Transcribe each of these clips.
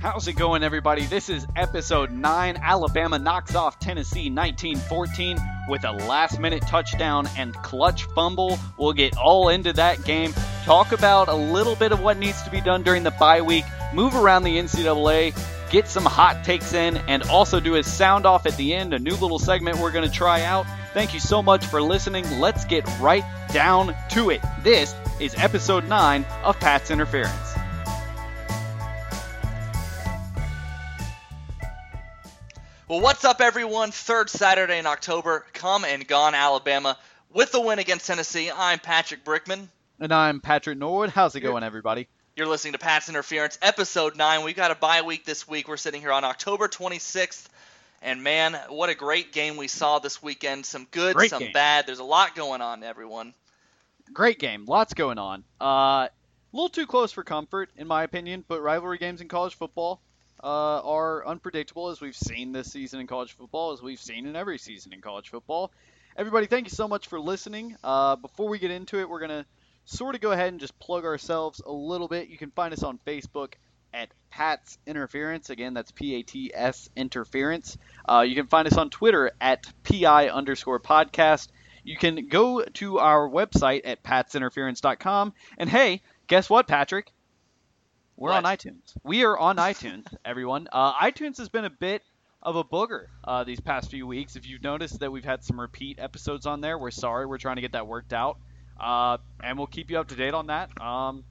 How's it going, everybody? This is episode 9. Alabama knocks off Tennessee 1914 with a last minute touchdown and clutch fumble. We'll get all into that game, talk about a little bit of what needs to be done during the bye week, move around the NCAA, get some hot takes in, and also do a sound off at the end, a new little segment we're going to try out. Thank you so much for listening. Let's get right down to it. This is episode 9 of Pat's Interference. Well, what's up, everyone? Third Saturday in October, come and gone Alabama with the win against Tennessee. I'm Patrick Brickman. And I'm Patrick Norwood. How's it going, everybody? You're listening to Pat's Interference, episode 9. We've got a bye week this week. We're sitting here on October 26th. And man, what a great game we saw this weekend. Some good, Great some game. bad. There's a lot going on, everyone. Great game. Lots going on. Uh, a little too close for comfort, in my opinion, but rivalry games in college football uh, are unpredictable, as we've seen this season in college football, as we've seen in every season in college football. Everybody, thank you so much for listening. Uh, before we get into it, we're going to sort of go ahead and just plug ourselves a little bit. You can find us on Facebook at Pat's Interference. Again, that's P A T S Interference. Uh, you can find us on Twitter at PI underscore podcast. You can go to our website at patsinterference.com. And hey, guess what, Patrick? We're on iTunes. We are on iTunes, everyone. Uh, iTunes has been a bit of a booger uh, these past few weeks. If you've noticed that we've had some repeat episodes on there, we're sorry. We're trying to get that worked out. Uh, and we'll keep you up to date on that. Um,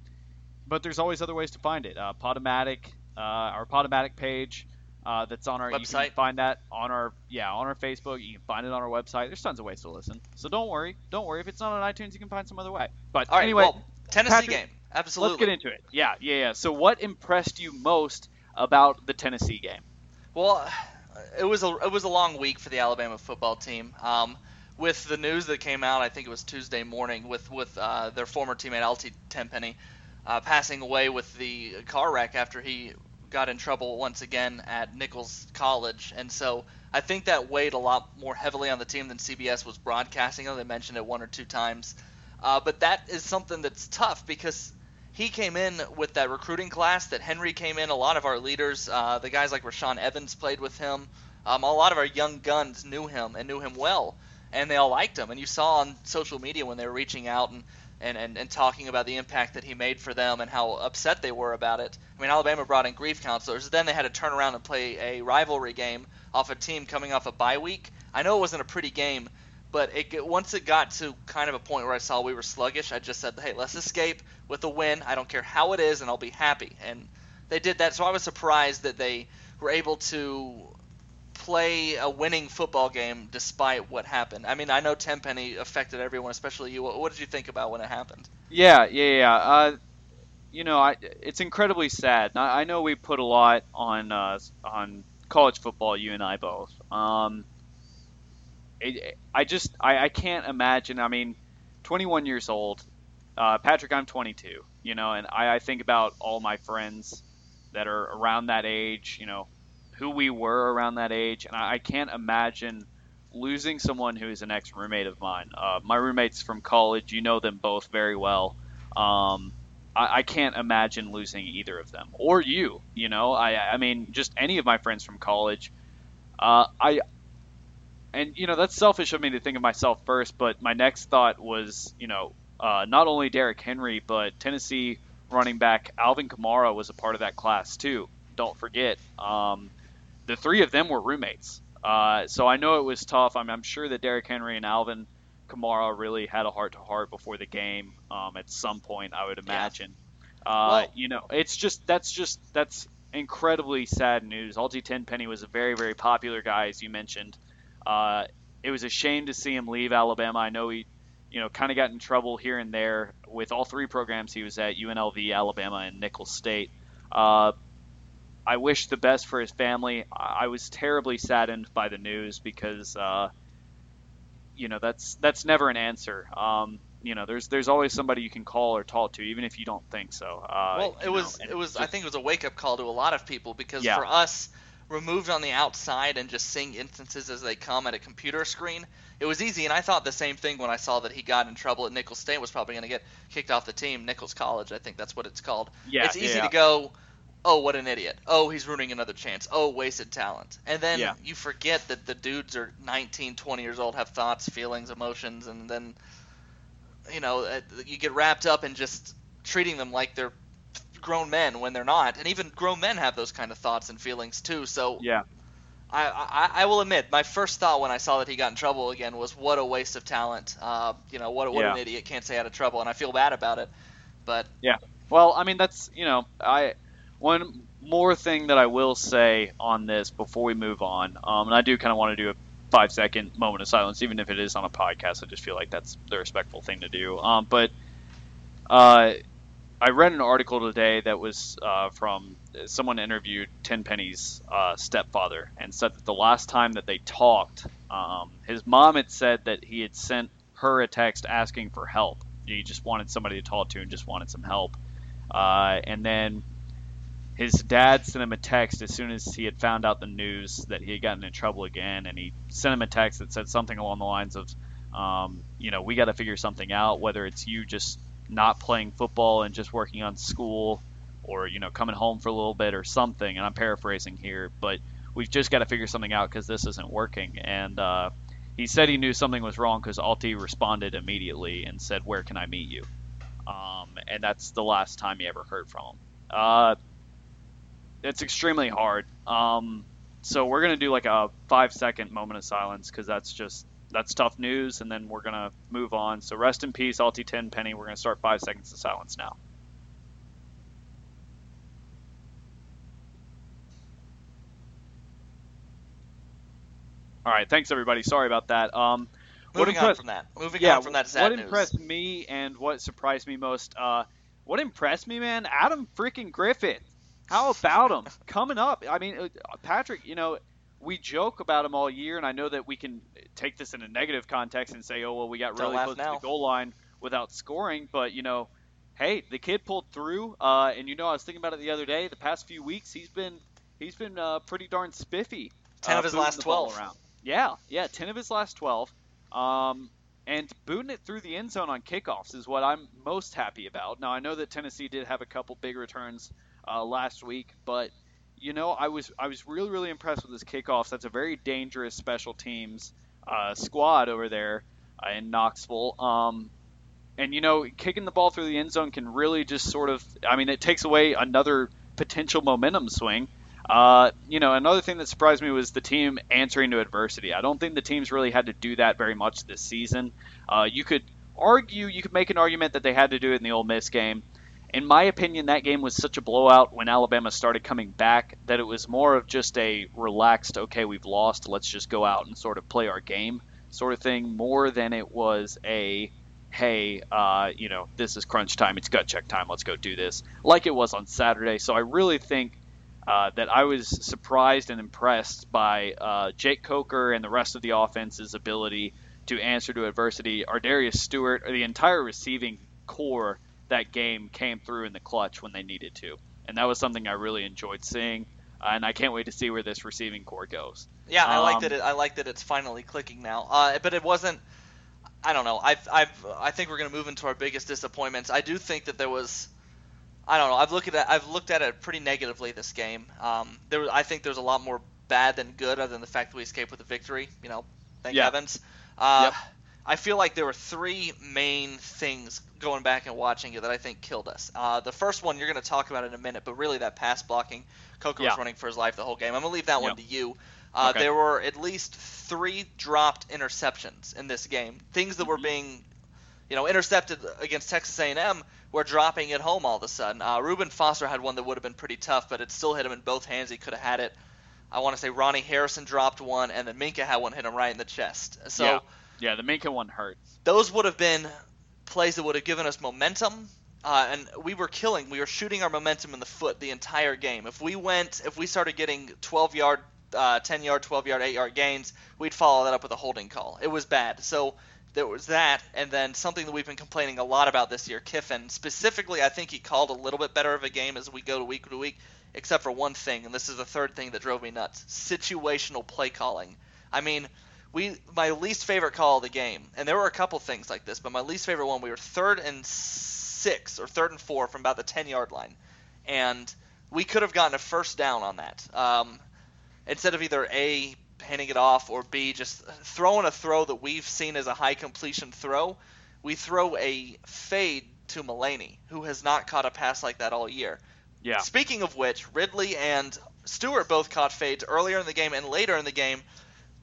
but there's always other ways to find it. Uh, Podomatic, uh, our Podomatic page uh, that's on our You Website? can find that on our yeah on our Facebook. You can find it on our website. There's tons of ways to listen. So don't worry, don't worry. If it's not on iTunes, you can find some other way. But All right, anyway, well, Tennessee Patrick, game. Absolutely. let's get into it. Yeah, yeah, yeah. So what impressed you most about the Tennessee game? Well, it was a it was a long week for the Alabama football team. Um, with the news that came out, I think it was Tuesday morning, with with uh, their former teammate Altee Tenpenny uh, passing away with the car wreck after he got in trouble once again at Nicholls College, and so I think that weighed a lot more heavily on the team than CBS was broadcasting. They mentioned it one or two times, uh, but that is something that's tough because he came in with that recruiting class that Henry came in. A lot of our leaders, uh, the guys like Rashaan Evans played with him. Um, a lot of our young guns knew him and knew him well, and they all liked him. And you saw on social media when they were reaching out and, and, and, and talking about the impact that he made for them and how upset they were about it. I mean, Alabama brought in grief counselors. Then they had to turn around and play a rivalry game off a team coming off a bye week. I know it wasn't a pretty game, but it once it got to kind of a point where I saw we were sluggish, I just said, "Hey, let's escape with a win. I don't care how it is, and I'll be happy." And they did that, so I was surprised that they were able to play a winning football game despite what happened. I mean, I know Tenpenny affected everyone, especially you. What, did you think about when it happened? Yeah, yeah, yeah. Uh, you know, I, it's incredibly sad. I, I know we put a lot on uh, on college football. You and I both. Um, it, I just I, I can't imagine. I mean, 21 years old. Uh, Patrick, I'm 22. You know, and I, I think about all my friends that are around that age. You know, who we were around that age, and I, I can't imagine losing someone who is an ex roommate of mine. Uh, my roommates from college, you know them both very well. Um, I, I can't imagine losing either of them or you. You know, I I mean, just any of my friends from college. Uh, I and you know that's selfish of me to think of myself first, but my next thought was, you know, uh, not only Derrick Henry, but Tennessee running back Alvin Kamara was a part of that class too. Don't forget, um, the three of them were roommates. Uh, so I know it was tough. I'm, I'm sure that Derrick Henry and Alvin Kamara really had a heart to heart before the game. Um, at some point, I would imagine. Uh, Well- you know, it's just that's just that's incredibly sad news. Algie Tenpenny was a very very popular guy, as you mentioned. Uh, it was a shame to see him leave Alabama. I know he, you know, kind of got in trouble here and there with all three programs he was at: UNLV, Alabama, and Nicholls State. Uh, I wish the best for his family. I was terribly saddened by the news because, uh, you know, that's that's never an answer. Um, you know, there's there's always somebody you can call or talk to, even if you don't think so. Uh, well, it was know, it was I think it was a wake up call to a lot of people because Yeah. for us removed on the outside and just seeing instances as they come at a computer screen, it was easy. And I thought the same thing when I saw that he got in trouble at Nicholls State was probably going to get kicked off the team. Nicholls College, I think that's what it's called. Yeah, it's easy yeah. to go. oh, what an idiot. Oh, he's ruining another chance. Oh, wasted talent. And then Yeah. you forget that the dudes are 19, 20 years old, have thoughts, feelings, emotions, and then, you know, uh, you get wrapped up in just treating them like they're grown men when they're not. And even grown men have those kind of thoughts and feelings too. So Yeah. I, I, I will admit, my first thought when I saw that he got in trouble again was, what a waste of talent. Uh, you know, what, what Yeah. an idiot. Can't stay out of trouble. And I feel bad about it. But yeah, Well, I mean that's you know I one more thing that I will say on this before we move on, um, and I do kind of want to do a five second moment of silence, even if it is on a podcast. I just feel like that's the respectful thing to do. Um, but uh, I read an article today that was uh, from someone interviewed Tenpenny's uh, stepfather and said that the last time that they talked, um, his mom had said that he had sent her a text asking for help. He just wanted somebody to talk to and just wanted some help. Uh, and then his dad sent him a text as soon as he had found out the news that he had gotten in trouble again, and he sent him a text that said something along the lines of, um, you know, we got to figure something out, whether it's you just not playing football and just working on school, or you know, coming home for a little bit or something. And I'm paraphrasing here, but we've just got to figure something out because this isn't working. And uh, he said he knew something was wrong because Altee responded immediately and said, "Where can I meet you?" Um, and that's the last time he ever heard from him. Uh, it's extremely hard. Um, so we're gonna do like a five second moment of silence because that's just that's tough news, and then we're gonna move on. So rest in peace, Altee Tenpenny. We're gonna start five seconds of silence now. All right, thanks everybody. Sorry about that. Um, what moving on impressed- from that. Moving yeah, on from that sad what news. impressed me and what surprised me most, uh, what impressed me, man, Adam freaking Griffith. How about him coming up? I mean, uh, Patrick, you know, we joke about him all year, and I know that we can take this in a negative context and say, oh, well, we got Don't really close now. to the goal line without scoring, but you know, hey, the kid pulled through, uh, and you know, I was thinking about it the other day. The past few weeks, he's been he's been uh, pretty darn spiffy. 10 uh, of his last 12. Around. Yeah, yeah, ten of his last twelve. Um, and booting it through the end zone on kickoffs is what I'm most happy about. Now I know that Tennessee did have a couple big returns uh, last week, but you know I was I was really really impressed with his kickoffs. That's a very dangerous special teams uh, squad over there uh, in Knoxville. Um, and you know kicking the ball through the end zone can really just sort of I mean it takes away another potential momentum swing. Uh, you know, another thing that surprised me was the team answering to adversity. I don't think the teams really had to do that very much this season. Uh, you could argue, you could make an argument that they had to do it in the Ole Miss game. In my opinion, that game was such a blowout when Alabama started coming back that it was more of just a relaxed, okay, we've lost, let's just go out and sort of play our game sort of thing, more than it was a, hey, uh, you know, this is crunch time, it's gut check time, let's go do this, like it was on Saturday. So I really think uh, that I was surprised and impressed by uh, Jake Coker and the rest of the offense's ability to answer to adversity. Ardarius Stewart, or the entire receiving corps that game came through in the clutch when they needed to, and that was something I really enjoyed seeing. Uh, and I can't wait to see where this receiving corps goes. Yeah, I like Um, that. It, I like that it's finally clicking now. Uh, but it wasn't. I don't know. I've, I've, I think we're going to move into our biggest disappointments. I do think that there was. I don't know. I've looked at it. I've looked at it pretty negatively this game. Um, there, was- I think there's a lot more bad than good, other than the fact that we escaped with a victory. You know, thank Yeah. heavens. Uh, Yep. I feel like there were three main things going back and watching it that I think killed us. Uh, the first one you're going to talk about in a minute, but really that pass blocking. Coker Yeah. was running for his life the whole game. I'm going to leave that one Yep. to you. Uh, Okay. There were at least three dropped interceptions in this game. Things that were Mhm. being, you know, intercepted against Texas A&M were dropping at home all of a sudden. Uh, Reuben Foster had one that would have been pretty tough, but it still hit him in both hands. He could have had it. I want to say Ronnie Harrison dropped one, and then Minkah had one hit him right in the chest. So yeah, yeah, the Minkah one hurt. those would have been plays that would have given us momentum. Uh, and we were killing, we were shooting our momentum in the foot the entire game. If we went, if we started getting 12 yard, uh, 10 yard, 12 yard, 8 yard gains, we'd follow that up with a holding call. It was bad. So there was that, and then something that we've been complaining a lot about this year, Kiffin. Specifically, I think he called a little bit better of a game as we go to week to week, except for one thing, and this is the third thing that drove me nuts: situational play calling. I mean, we my least favorite call of the game, and there were a couple things like this, but my least favorite one, we were third and six or third and four from about the ten yard line, and we could have gotten a first down on that. Um, instead of either A, handing it off, or B, just throwing a throw that we've seen as a high completion throw, we throw a fade to Mullaney, who has not caught a pass like that all year. Yeah. Speaking of which, Ridley and Stewart both caught fades earlier in the game and later in the game,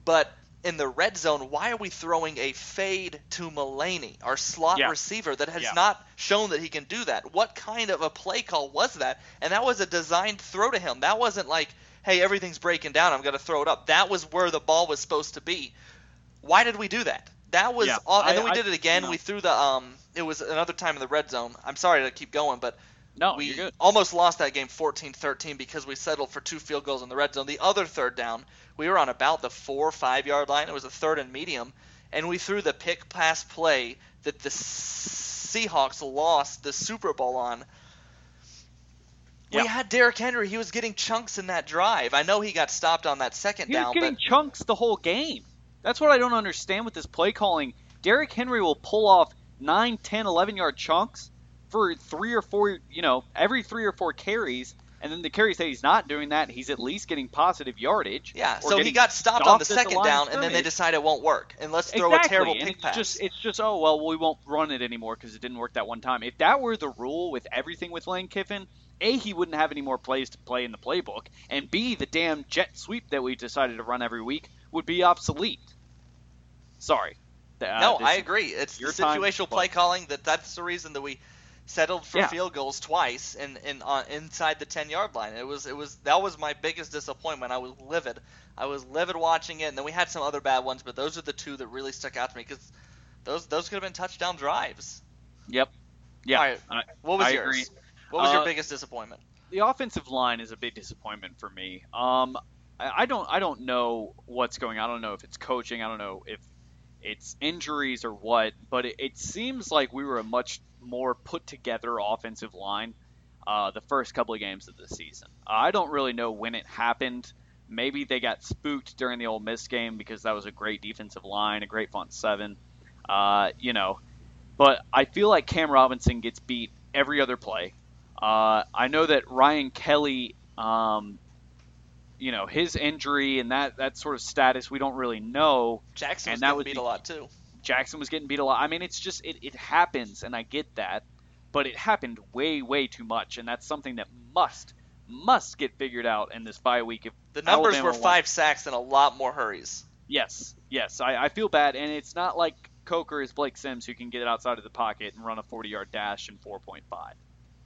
but in the red zone, why are we throwing a fade to Mullaney, our slot Yeah. receiver that has Yeah. not shown that he can do that? What kind of a play call was that? And that was a designed throw to him. That wasn't like, hey, everything's breaking down, I'm going to throw it up. That was where the ball was supposed to be. Why did we do that? That was Yeah. all, and I- then we I- did it again. you know. We threw the um. It was another time in the red zone. I'm sorry to keep going, but No, we you're good. almost lost that game 14-13 because we settled for two field goals in the red zone. The other third down, we were on about the four or five yard line. It was a third and medium, and we threw the pick pass play that the Seahawks lost the Super Bowl on. We had Derrick Henry. He was getting chunks in that drive. I know he got stopped on that second He down, was getting but chunks the whole game. That's what I don't understand with this play calling. Derrick Henry will pull off 9, 10, 11 yard chunks for three or four, you know, every three or four carries. And then the carries that he's not doing that, he's at least getting positive yardage. yeah. So he got stopped on the second of down, and then they decide it won't work, and let's throw exactly. a terrible and pick it's pass. Just, it's just, oh, well, we won't run it anymore because it didn't work that one time. If that were the rule with everything with Lane Kiffin, A, he wouldn't have any more plays to play in the playbook, and B, the damn jet sweep that we decided to run every week would be obsolete. Sorry. Uh, no, I agree. It's your the situational play calling that that's the reason that we settled for Yeah. field goals twice and in, on inside the 10 yard line. It was it was that was my biggest disappointment. I was livid. I was livid watching it, and then we had some other bad ones, but those are the two that really stuck out to me because those those could have been touchdown drives. Yep. Yeah. All right. I- What was I yours? agree. What was your Uh, biggest disappointment? the offensive line is a big disappointment for me. Um, I, I don't I don't know what's going. on. I don't know if it's coaching. I don't know if it's injuries or what. But it, it seems like we were a much more put together offensive line uh, the first couple of games of the season. I don't really know when it happened. Maybe they got spooked during the Ole Miss game because that was a great defensive line, a great front seven. Uh, you know, but I feel like Cam Robinson gets beat every other play. Uh, I know that Ryan Kelly, um, you know, his injury and that, that sort of status, we don't really know. Jackson was that was beat the- a lot too. Jackson was getting beat a lot. I mean, it's just, it, it happens, and I get that. But it happened way, way too much, and that's something that must, must get figured out in this bye week. If The numbers Alabama were wants- five sacks and a lot more hurries. Yes, yes, I, I feel bad, and it's not like Coker is Blake Sims who can get it outside of the pocket and run a 40-yard dash in 4.5.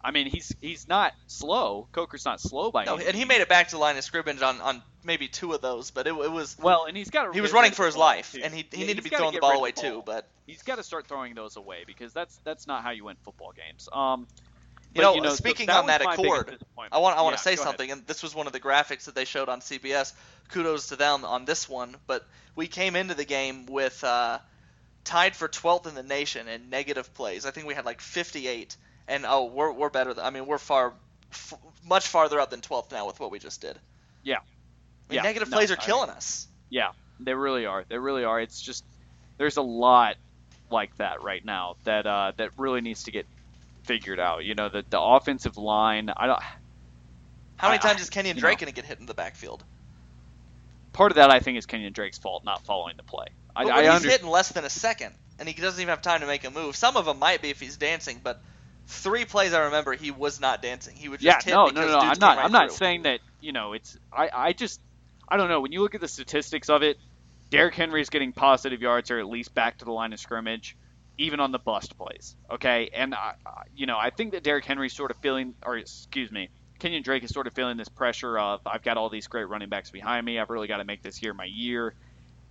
I mean, he's he's not slow. Coker's not slow by No, any and he made it back to the line of scrimmage on, on maybe two of those, but it, it was well, and he's got he was running for his life, and he, he Yeah, needed to be throwing the ball away the too. But He's got to start throwing those away because that's that's not how you win football games. Um, you know, so speaking that on that accord. I want I want Yeah, to say go ahead. something, and this was one of the graphics that they showed on CBS. Kudos to them on this one, but we came into the game with uh, tied for 12th in the nation in negative plays. I think we had like 58, and oh, we're we're better. Than, I mean, we're far, f- much farther up than 12th now with what we just did. Yeah. I mean, Yeah, negative no, plays are I killing us. Yeah, they really are. They really are. It's just there's a lot like that right now that uh, that really needs to get figured out. You know, the the offensive line. I don't. How many I- times is Kenyon Drake going to get hit in the backfield? Part of that I think is Kenyon Drake's fault, not following the play. But I when he's under- hit in less than a second, and he doesn't even have time to make a move. Some of them might be if he's dancing, but three plays I remember he was not dancing. He would just yeah, hit no, no, no, no. I'm not. right I'm not through. saying that. You know, it's. I, I just. I don't know. When you look at the statistics of it, Derrick Henry's getting positive yards or at least back to the line of scrimmage, even on the bust plays. Okay, and I, I- you know, I think that Derrick Henry's sort of feeling, or excuse me, Kenyon Drake is sort of feeling this pressure of I've got all these great running backs behind me. I've really got to make this year my year,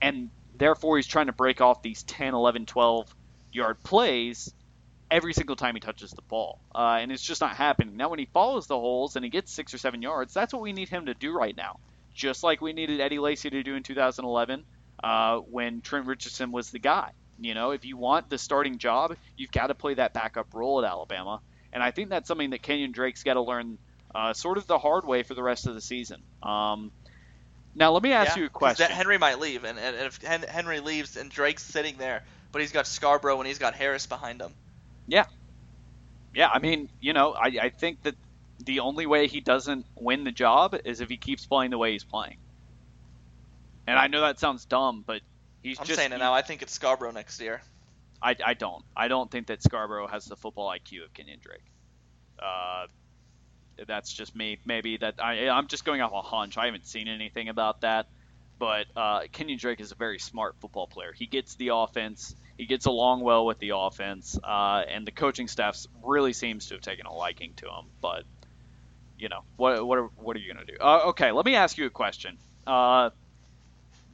and therefore he's trying to break off these 10, 11, 12 yard plays every single time he touches the ball. Uh, and it's just not happening. Now, when he follows the holes and he gets six or seven yards, that's what we need him to do right now. Just like we needed Eddie Lacy to do in 2011 uh, when Trent Richardson was the guy. You know, if you want the starting job, you've got to play that backup role at Alabama. And I think that's something that Kenyon Drake's got to learn uh, sort of the hard way for the rest of the season. Um, now, let me ask Yeah, you a question. That Henry might leave, and, and if Hen- Henry leaves and Drake's sitting there, but he's got Scarborough and he's got Harris behind him. Yeah, Yeah, I mean, you know, I, I think that the only way he doesn't win the job is if he keeps playing the way he's playing. And I know that sounds dumb, but he's I'm just. saying it now. I think it's Scarborough next year. I, I don't. I don't think that Scarborough has the football IQ of Kenyon Drake. Uh, that's just me. Maybe that I, I'm just going off a hunch. I haven't seen anything about that. But uh, Kenyon Drake is a very smart football player. He gets the offense. He gets along well with the offense, uh, and the coaching staff really seems to have taken a liking to him. But you know, what what are, what are you gonna do? Uh, okay, let me ask you a question. Uh,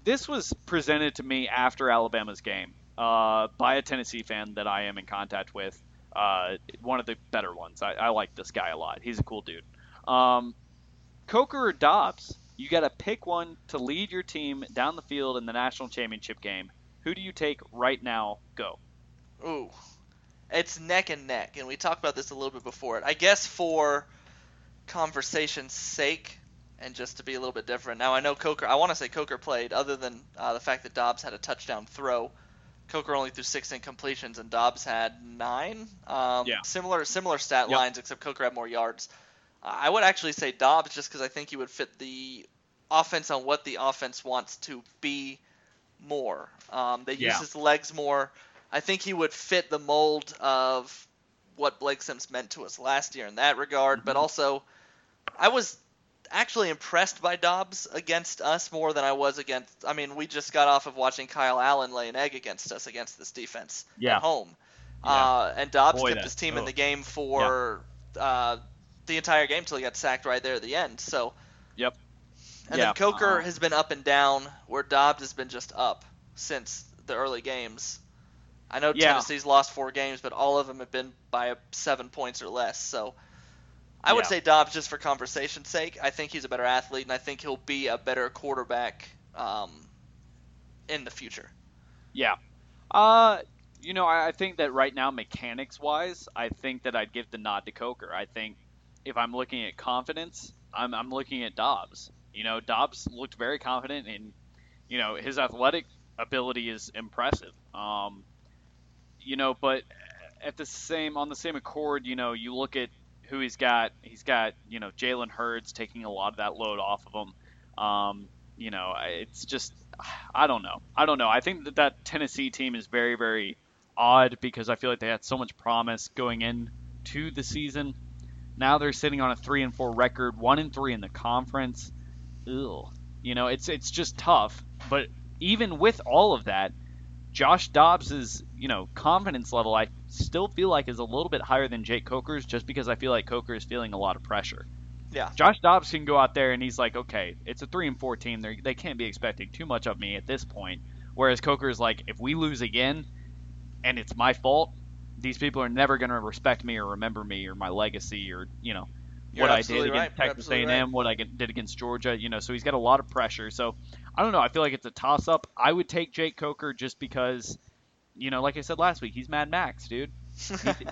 this was presented to me after Alabama's game uh, by a Tennessee fan that I am in contact with. Uh, one of the better ones. I, I, like this guy a lot. He's a cool dude. Um, Coker or Dobbs? You got to pick one to lead your team down the field in the national championship game. Who do you take right now? Go. Ooh, it's neck and neck, and we talked about this a little bit before it. I guess for conversation's sake, and just to be a little bit different. Now I know Coker. I want to say Coker played, other than uh, the fact that Dobbs had a touchdown throw. Coker only threw six incompletions, and Dobbs had nine. Um, yeah. Similar similar stat yep. lines, except Coker had more yards. I would actually say Dobbs just because I think he would fit the offense on what the offense wants to be more. Um, they yeah. use his legs more. I think he would fit the mold of what Blake Sims meant to us last year in that regard. Mm-hmm. But also, I was actually impressed by Dobbs against us more than I was against. I mean, we just got off of watching Kyle Allen lay an egg against us against this defense yeah. at home. Yeah. Uh, and Dobbs Boy, kept that, his team oh. in the game for uh, the entire game until he got sacked right there at the end. So. Yep. And yeah. then Coker uh, has been up and down, where Dobbs has been just up since the early games. I know yeah. Tennessee's lost four games, but all of them have been by seven points or less. So I would yeah. say Dobbs just for conversation's sake. I think he's a better athlete, and I think he'll be a better quarterback um, in the future. Yeah. Uh, you know, I, I think that right now, mechanics wise, I think that I'd give the nod to Coker. I think if I'm looking at confidence, I'm, I'm looking at Dobbs. You know, Dobbs looked very confident, and you know his athletic ability is impressive. Um, you know, but at the same on the same accord, you know, you look at who he's got. He's got you know Jalen Hurd taking a lot of that load off of him. Um, you know, it's just I don't know. I don't know. I think that that Tennessee team is very very odd because I feel like they had so much promise going into the season. Now they're sitting on a three and four record, one and three in the conference. Ugh. You know, it's it's just tough. But even with all of that, Josh Dobbs's you know confidence level, I still feel like is a little bit higher than Jake Coker's, just because I feel like Coker is feeling a lot of pressure. Yeah. Josh Dobbs can go out there and he's like, okay, it's a three and four team. They they can't be expecting too much of me at this point. Whereas Coker is like, if we lose again, and it's my fault, these people are never going to respect me or remember me or my legacy or you know You're what I did against right. Texas A&M, what I did against Georgia. You know, so he's got a lot of pressure. So I don't know. I feel like it's a toss up. I would take Jake Coker just because, you know, like I said last week, he's Mad Max, dude.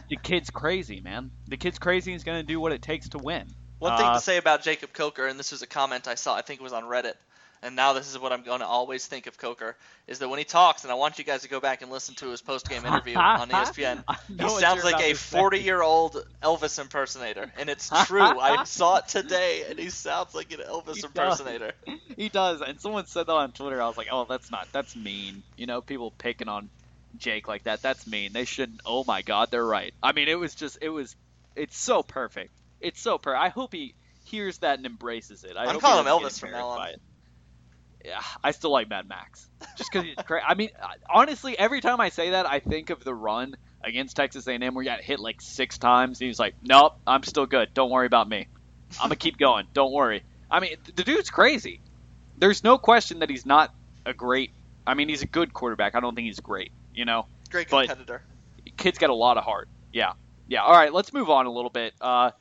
The kid's crazy, man. The kid's crazy. He's going to do what it takes to win. One thing Uh, to say about Jacob Coker, and this was a comment I saw, I think it was on Reddit, and now this is what I'm going to always think of Coker, is that when he talks, and I want you guys to go back and listen to his post-game interview on ESPN, he sounds like a 40-year-old Elvis impersonator, and it's true. I saw it today, and he sounds like an Elvis He does. impersonator. He does, and someone said that on Twitter. I was like, oh, that's not, that's mean. You know, people picking on Jake like that, that's mean. They shouldn't. Oh my God, they're right. I mean, it was just, it was, it's so perfect. It's so perfect. I hope he hears that and embraces it. I I'm hope calling him Elvis from now on. it. Yeah, I still like Mad Max. Just because he's great. I mean, honestly, every time I say that, I think of the run against Texas A&M where he got hit like six times. And he's like, "Nope, I'm still good. Don't worry about me. I'm gonna keep going. Don't worry." I mean, the dude's crazy. There's no question that he's not a great. I mean, he's a good quarterback. I don't think he's great. You know, Great But- competitor. kid's got a lot of heart. Yeah, yeah. All right, let's move on a little bit. Uh,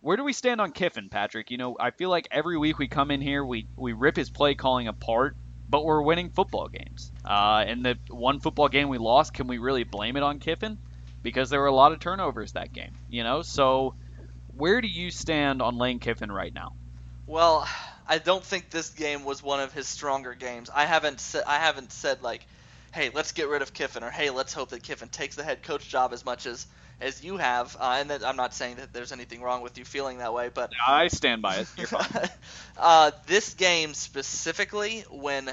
where do we stand on Kiffin, Patrick? You know, I feel like every week we come in here, we we rip his play calling apart, but we're winning football games. Uh, and the one football game we lost, can we really blame it on Kiffin? Because there were a lot of turnovers that game. You know, so where do you stand on Lane Kiffin right now? Well, I don't think this game was one of his stronger games. I haven't said I haven't said like hey, let's get rid of Kiffin, or hey, let's hope that Kiffin takes the head coach job as much as as you have. Uh, and that, I'm not saying that there's anything wrong with you feeling that way, but I stand by it. You're fine. uh, this game specifically, when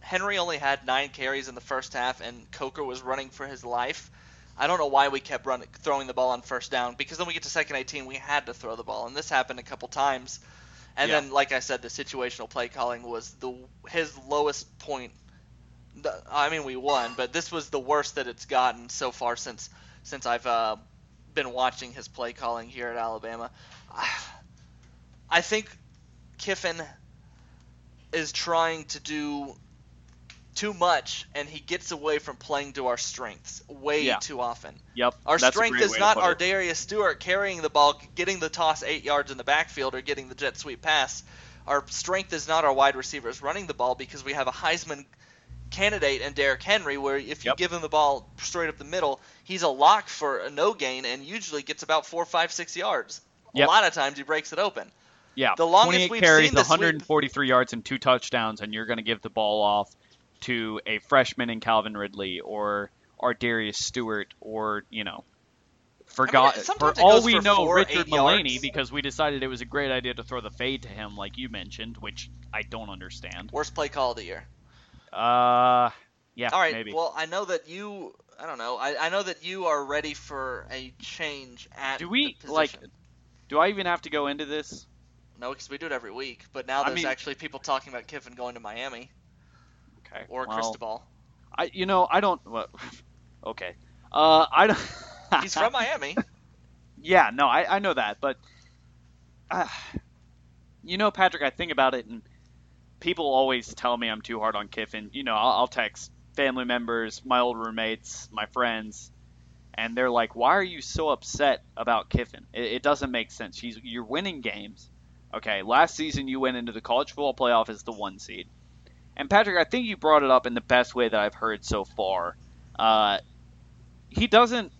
Henry only had nine carries in the first half and Coker was running for his life. I don't know why we kept running, throwing the ball on first down because then we get to second 18, we had to throw the ball, and this happened a couple times. And Yeah. then, like I said, the situational play calling was the his lowest point. I mean, we won, but this was the worst that it's gotten so far since since I've uh, been watching his play calling here at Alabama. I think Kiffin is trying to do too much, and he gets away from playing to our strengths way Yeah. too often. Yep. Our that's strength is not our. Darius Stewart carrying the ball, getting the toss eight yards in the backfield, or getting the jet sweep pass. Our strength is not our wide receivers running the ball because we have a Heisman candidate and Derrick Henry, where if you Yep. give him the ball straight up the middle, he's a lock for a no gain and usually gets about four, five, six yards. Yep. A lot of times he breaks it open. Yeah. the longest 28 we've carries, seen this week- 143 yards, and two touchdowns, and you're going to give the ball off to a freshman in Calvin Ridley or or Darius Stewart or you know. Forgot for sometimes it all we for know, four, Richard Mullaney, because we decided it was a great idea to throw the fade to him, like you mentioned, which I don't understand. Worst play call of the year. Uh, yeah, All right. maybe. Well, I know that you. I don't know. I, I know that you are ready for a change at Do we like? Do I even have to go into this? No, because we do it every week. But now I there's mean- actually people talking about Kiffin going to Miami Okay. or well, Cristobal. I, you know, I don't. Well, okay. Uh, I don't. He's from Miami. Yeah, no, I, I know that, but uh, you know, Patrick, I think about it, and people always tell me I'm too hard on Kiffin. You know, I'll, I'll text family members, my old roommates, my friends, and they're like, "Why are you so upset about Kiffin? It, it doesn't make sense. He's you're winning games. Okay, last season you went into the college football playoff as the one seed, and Patrick, I think you brought it up in the best way that I've heard so far. Uh, he doesn't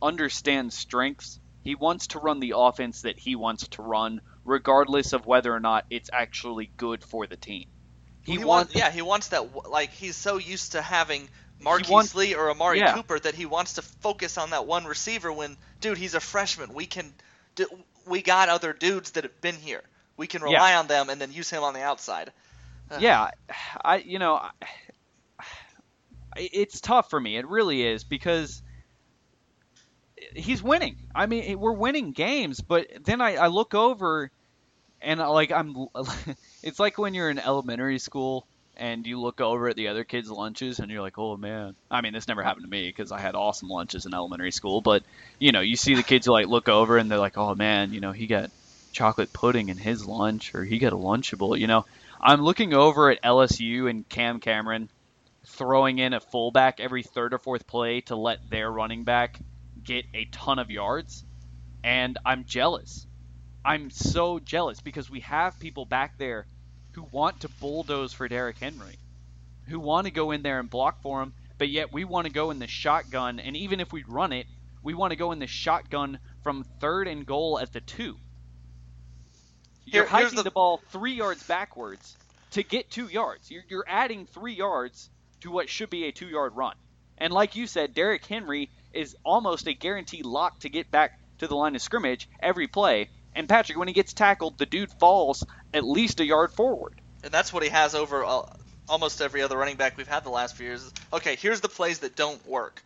understand strengths. He wants to run the offense that he wants to run, regardless of whether or not it's actually good for the team. He, He wants, wants, yeah, he wants that. Like he's so used to having Marquise wants- Lee or Amari yeah. Cooper that he wants to focus on that one receiver. When, dude, he's a freshman. We can, do, we got other dudes that have been here. We can Yeah. rely on them and then use him on the outside. yeah, I you know, I, it's tough for me. It really is because he's winning. I mean, we're winning games, but then I, I look over and uh, like I'm, it's like when you're in elementary school and you look over at the other kids' lunches and you're like, oh man. I mean, this never happened to me because I had awesome lunches in elementary school, but you know, you see the kids who like look over and they're like, oh man, you know, he got chocolate pudding in his lunch or he got a Lunchable. You know, I'm looking over at LSU and Cam Cameron throwing in a fullback every third or fourth play to let their running back get a ton of yards, and I'm jealous. I'm so jealous because we have people back there who want to bulldoze for Derrick Henry, who want to go in there and block for him, but yet we want to go in the shotgun, and even if we run it, we want to go in the shotgun from third and goal at the two. You're Here- hiking the- the ball three yards backwards to get two yards. You're, you're adding three yards to what should be a two yard run. And like you said, Derrick Henry is almost a guaranteed lock to get back to the line of scrimmage every play. And Patrick, when he gets tackled, the dude falls at least a yard forward. and that's what he has over uh, almost every other running back we've had the last few years. Okay, here's the plays that don't work: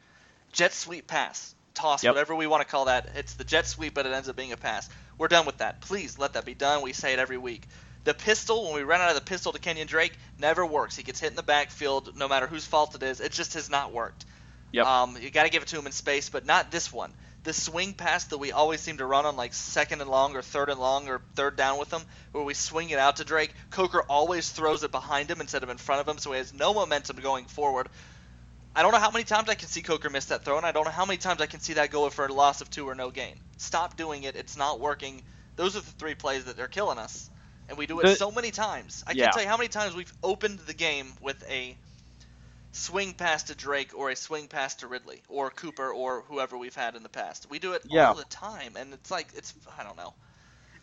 jet sweep pass, toss, Yep. whatever we want to call that. It's the jet sweep, but it ends up being a pass. We're done with that. Please let that be done. We say it every week. The pistol, when we run out of the pistol to Kenyon Drake, never works. He gets hit in the backfield, no matter whose fault it is. It just has not worked. Yep. Um, you got to give it to him in space, but not this one. The swing pass that we always seem to run on like second and long or third and long or third down with him, where we swing it out to Drake. Coker always throws it behind him instead of in front of him, so he has no momentum going forward. I don't know how many times I can see Coker miss that throw, and I don't know how many times I can see that go for a loss of two or no gain. Stop doing it. It's not working. Those are the three plays that they're killing us, and we do it The- so many times. I Yeah. can't tell you how many times we've opened the game with a swing pass to Drake or a swing pass to Ridley or Cooper or whoever we've had in the past. We do it Yeah. all the time, and it's like it's I don't know.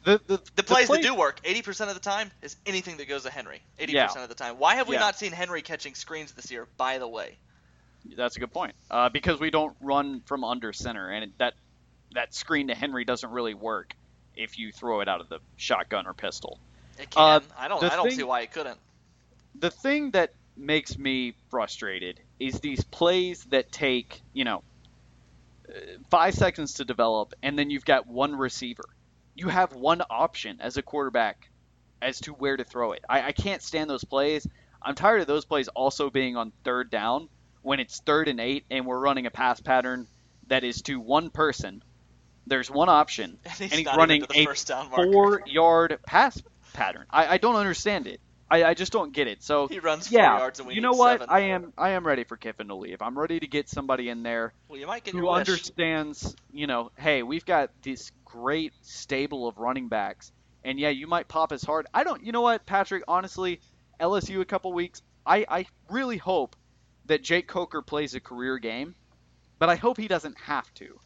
The the, The plays play- that do work, 80% of the time, is anything that goes to Henry. 80% Yeah. of the time. Why have we Yeah. not seen Henry catching screens this year? By the way, That's a good point. Uh, because we don't run from under center, and that that screen to Henry doesn't really work if you throw it out of the shotgun or pistol. It can. Uh, I don't. I don't thing, see why it couldn't. The thing that makes me frustrated is these plays that take you know uh, five seconds to develop, and then you've got one receiver. You have one option as a quarterback as to where to throw it. I, I can't stand those plays. I'm tired of those plays also being on third down when it's third and eight and we're running a pass pattern that is to one person. There's one option, and he's, and he's running a four yard pass pattern. I, I don't understand it. I, I just don't get it. So he runs four yeah, yards and we you know what? Seven. I am I am ready for Kiffin to leave. I'm ready to get somebody in there well, you might get who understands. You know, hey, we've got this great stable of running backs, and yeah, you might pop his hard. I don't. You know what, Patrick? Honestly, LSU a couple weeks. I I really hope that Jake Coker plays a career game, but I hope he doesn't have to.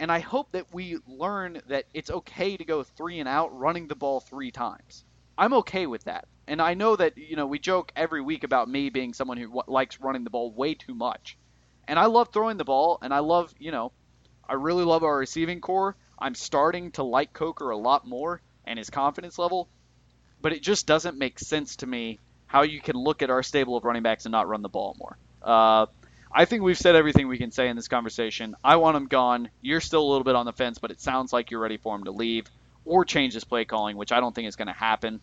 And I hope that we learn that it's okay to go three and out running the ball three times. I'm okay with that. And I know that, you know, we joke every week about me being someone who w- likes running the ball way too much. And I love throwing the ball, and I love, you know, I really love our receiving corps. I'm starting to like Coker a lot more and his confidence level. But it just doesn't make sense to me how you can look at our stable of running backs and not run the ball more. Uh, I think we've said everything we can say in this conversation. I want him gone. You're still a little bit on the fence, but it sounds like you're ready for him to leave or change his play calling, which I don't think is going to happen.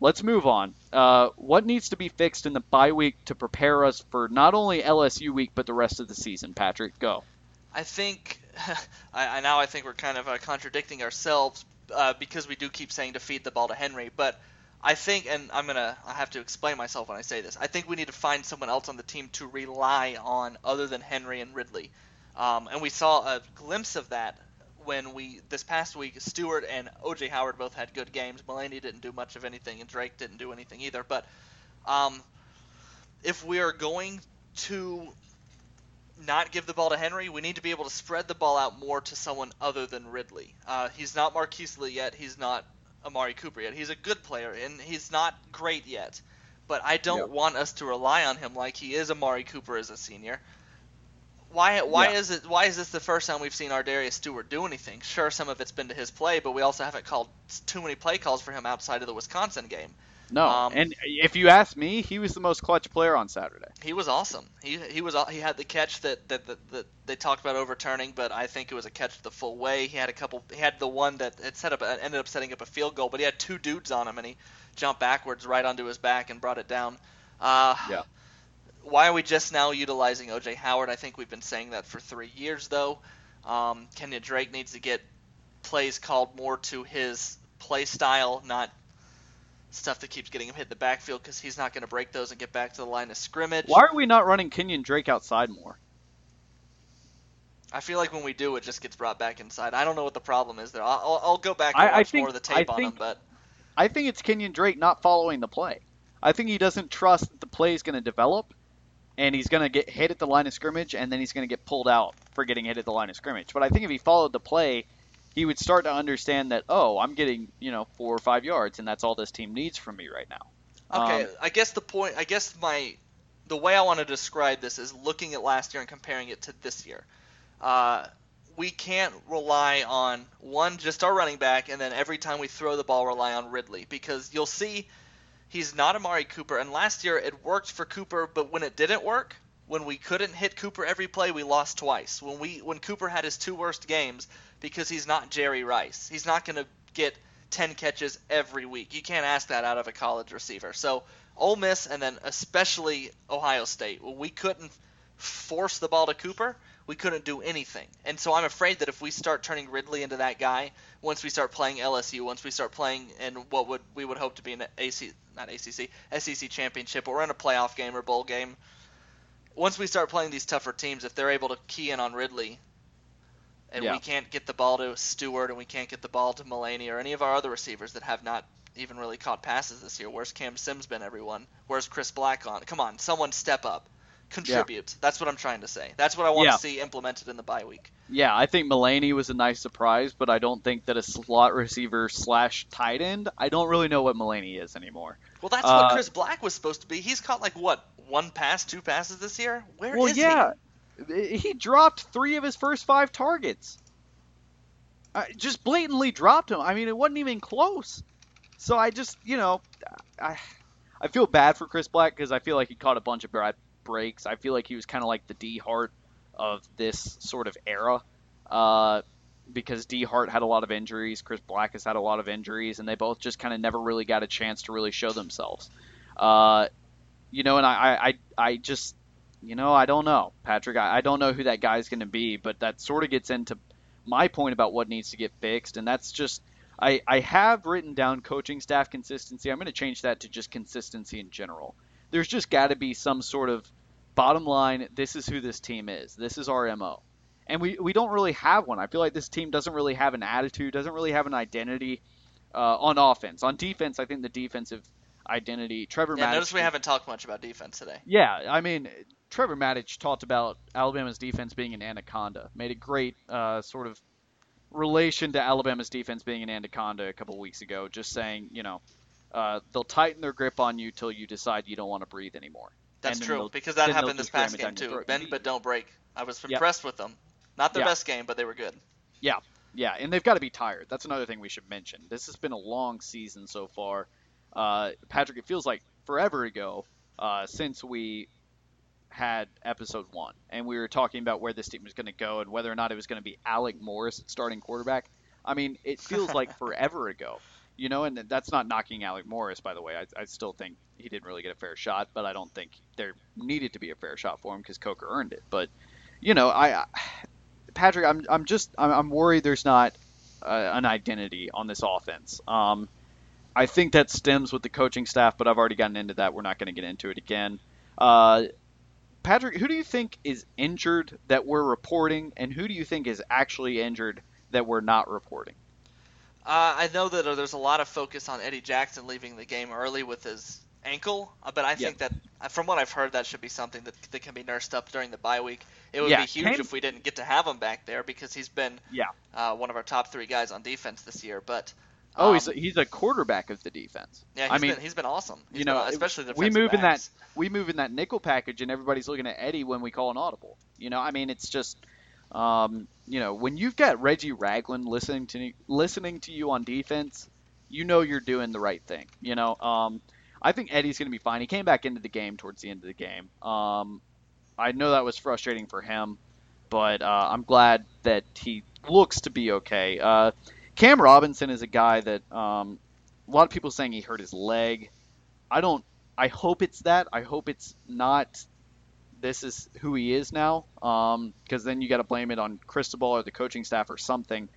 Let's move on. Uh, what needs to be fixed in the bye week to prepare us for not only LSU week but the rest of the season? Patrick, go. I think I, now I think we're kind of uh, contradicting ourselves uh, because we do keep saying to feed the ball to Henry, but I think, and I'm gonna I have to explain myself when I say this. I think we need to find someone else on the team to rely on other than Henry and Ridley, um, and we saw a glimpse of that when we this past week. Stewart and OJ Howard both had good games. Mullaney didn't do much of anything, and Drake didn't do anything either. But um, if we are going to not give the ball to Henry, we need to be able to spread the ball out more to someone other than Ridley. Uh, he's not Marquise Lee yet. He's not Amari Cooper yet. He's a good player, and he's not great yet. But I don't yep. want us to rely on him like he is Amari Cooper as a senior. Why why yeah. is it why is this the first time we've seen Ardarius Stewart do anything? Sure, some of it's been to his play, but we also haven't called too many play calls for him outside of the Wisconsin game. No, um, and if you ask me, he was the most clutch player on Saturday. He was awesome. He he was he had the catch that that, that, that they talked about overturning, but I think it was a catch the full way. He had a couple. He had the one that it set up ended up setting up a field goal, but he had two dudes on him, and he jumped backwards right onto his back and brought it down. Uh, yeah. Why are we just now utilizing OJ Howard? I think we've been saying that for three years though. Um, Kenyon Drake needs to get plays called more to his play style, not stuff that keeps getting him hit in the backfield because he's not going to break those and get back to the line of scrimmage. Why are we not running Kenyon Drake outside more? I feel like when we do, it just gets brought back inside. I don't know what the problem is there. I'll, I'll go back and I, watch I think, more of the tape I on him, but I think it's Kenyon Drake not following the play. I think he doesn't trust that the play is going to develop, and he's going to get hit at the line of scrimmage, and then he's going to get pulled out for getting hit at the line of scrimmage. But I think if he followed the play he would start to understand that oh i'm getting you know four or five yards and that's all this team needs from me right now okay um, i guess the point i guess my the way i want to describe this is looking at last year and comparing it to this year uh, we can't rely on one just our running back and then every time we throw the ball rely on ridley because you'll see he's not amari cooper and last year it worked for cooper but when it didn't work when we couldn't hit Cooper every play, we lost twice. When we when Cooper had his two worst games, because he's not Jerry Rice. He's not going to get 10 catches every week. You can't ask that out of a college receiver. So Ole Miss and then especially Ohio State, we couldn't force the ball to Cooper. We couldn't do anything. And so I'm afraid that if we start turning Ridley into that guy, once we start playing LSU, once we start playing in what would we would hope to be an AC not ACC SEC championship or in a playoff game or bowl game, once we start playing these tougher teams, if they're able to key in on Ridley, and yeah. we can't get the ball to Stewart and we can't get the ball to Mullaney or any of our other receivers that have not even really caught passes this year. Where's Cam Sims been, everyone? Where's Chris Black on? Come on, someone step up. Contribute. That's what I'm trying to say. That's what I want Yeah. to see implemented in the bye week. Yeah, I think Mullaney was a nice surprise, but I don't think that a slot receiver slash tight end. I don't really know what Mullaney is anymore. Well, that's Uh, what Chris Black was supposed to be. He's caught like what one pass, two passes this year. Where is well, he? yeah, he dropped three of his first five targets. I just blatantly dropped him. I mean, it wasn't even close. So I just, you know, I I feel bad for Chris Black because I feel like he caught a bunch of bad breaks. I feel like he was kind of like the D Hart of this sort of era. Uh, because D Hart had a lot of injuries, Chris Black has had a lot of injuries, and they both just kind of never really got a chance to really show themselves. Uh, you know, and I, I, I, just, you know, I don't know, Patrick. I, I don't know who that guy's going to be, but that sort of gets into my point about what needs to get fixed, and that's just. I, I have written down coaching staff consistency. I'm going to change that to just consistency in general. There's just got to be some sort of bottom line. This is who this team is. This is our mo and we, we don't really have one. I feel like this team doesn't really have an attitude, doesn't really have an identity uh, on offense. On defense, I think the defensive identity. Trevor Yeah, Matich. notice we haven't talked much about defense today. Yeah, I mean, Trevor Matich talked about Alabama's defense being an anaconda. Made a great uh, sort of relation to Alabama's defense being an anaconda a couple weeks ago, just saying, you know, uh, they'll tighten their grip on you till you decide you don't want to breathe anymore. That's true because that happened this past game too. Bend but don't break. I was Yep. impressed with them. Not their Yeah. best game, but they were good. Yeah, yeah, and they've got to be tired. That's another thing we should mention. This has been a long season so far. Uh, Patrick, it feels like forever ago uh, since we had episode one, and we were talking about where this team was going to go and whether or not it was going to be Alec Morris at starting quarterback. I mean, it feels like forever ago, you know. And that's not knocking Alec Morris, by the way. I, I still think he didn't really get a fair shot, but I don't think there needed to be a fair shot for him because Coker earned it. But you know, I, I Patrick, I'm I'm just I'm, I'm worried there's not uh, an identity on this offense. Um, I think that stems with the coaching staff, but I've already gotten into that. We're not going to get into it again. Uh, Patrick, who do you think is injured that we're reporting, and who do you think is actually injured that we're not reporting? Uh, I know that there's a lot of focus on Eddie Jackson leaving the game early with his ankle, uh, but I Yeah. think that uh, from what I've heard, that should be something that, that can be nursed up during the bye week. It would Yeah, be huge if we didn't get to have him back there because he's been Yeah. uh, one of our top three guys on defense this year. But Oh, um, he's a, he's a quarterback of the defense. yeah, he's I mean, been he's been awesome. He's you know, been, especially the we move in that we move in that nickel package, and everybody's looking at Eddie when we call an audible. You know, I mean, it's just, um, you know, when you've got Reggie Ragland listening to listening to you on defense, you know you're doing the right thing. You know, um, I think Eddie's going to be fine. He came back into the game towards the end of the game. Um, I know that was frustrating for him, but uh, I'm glad that he looks to be okay. Uh, Cam Robinson is a guy that um, a lot of people saying he hurt his leg. I don't. I hope it's that. I hope it's not. This is who he is now. Because then you got to blame it on Cristobal or the coaching staff or something.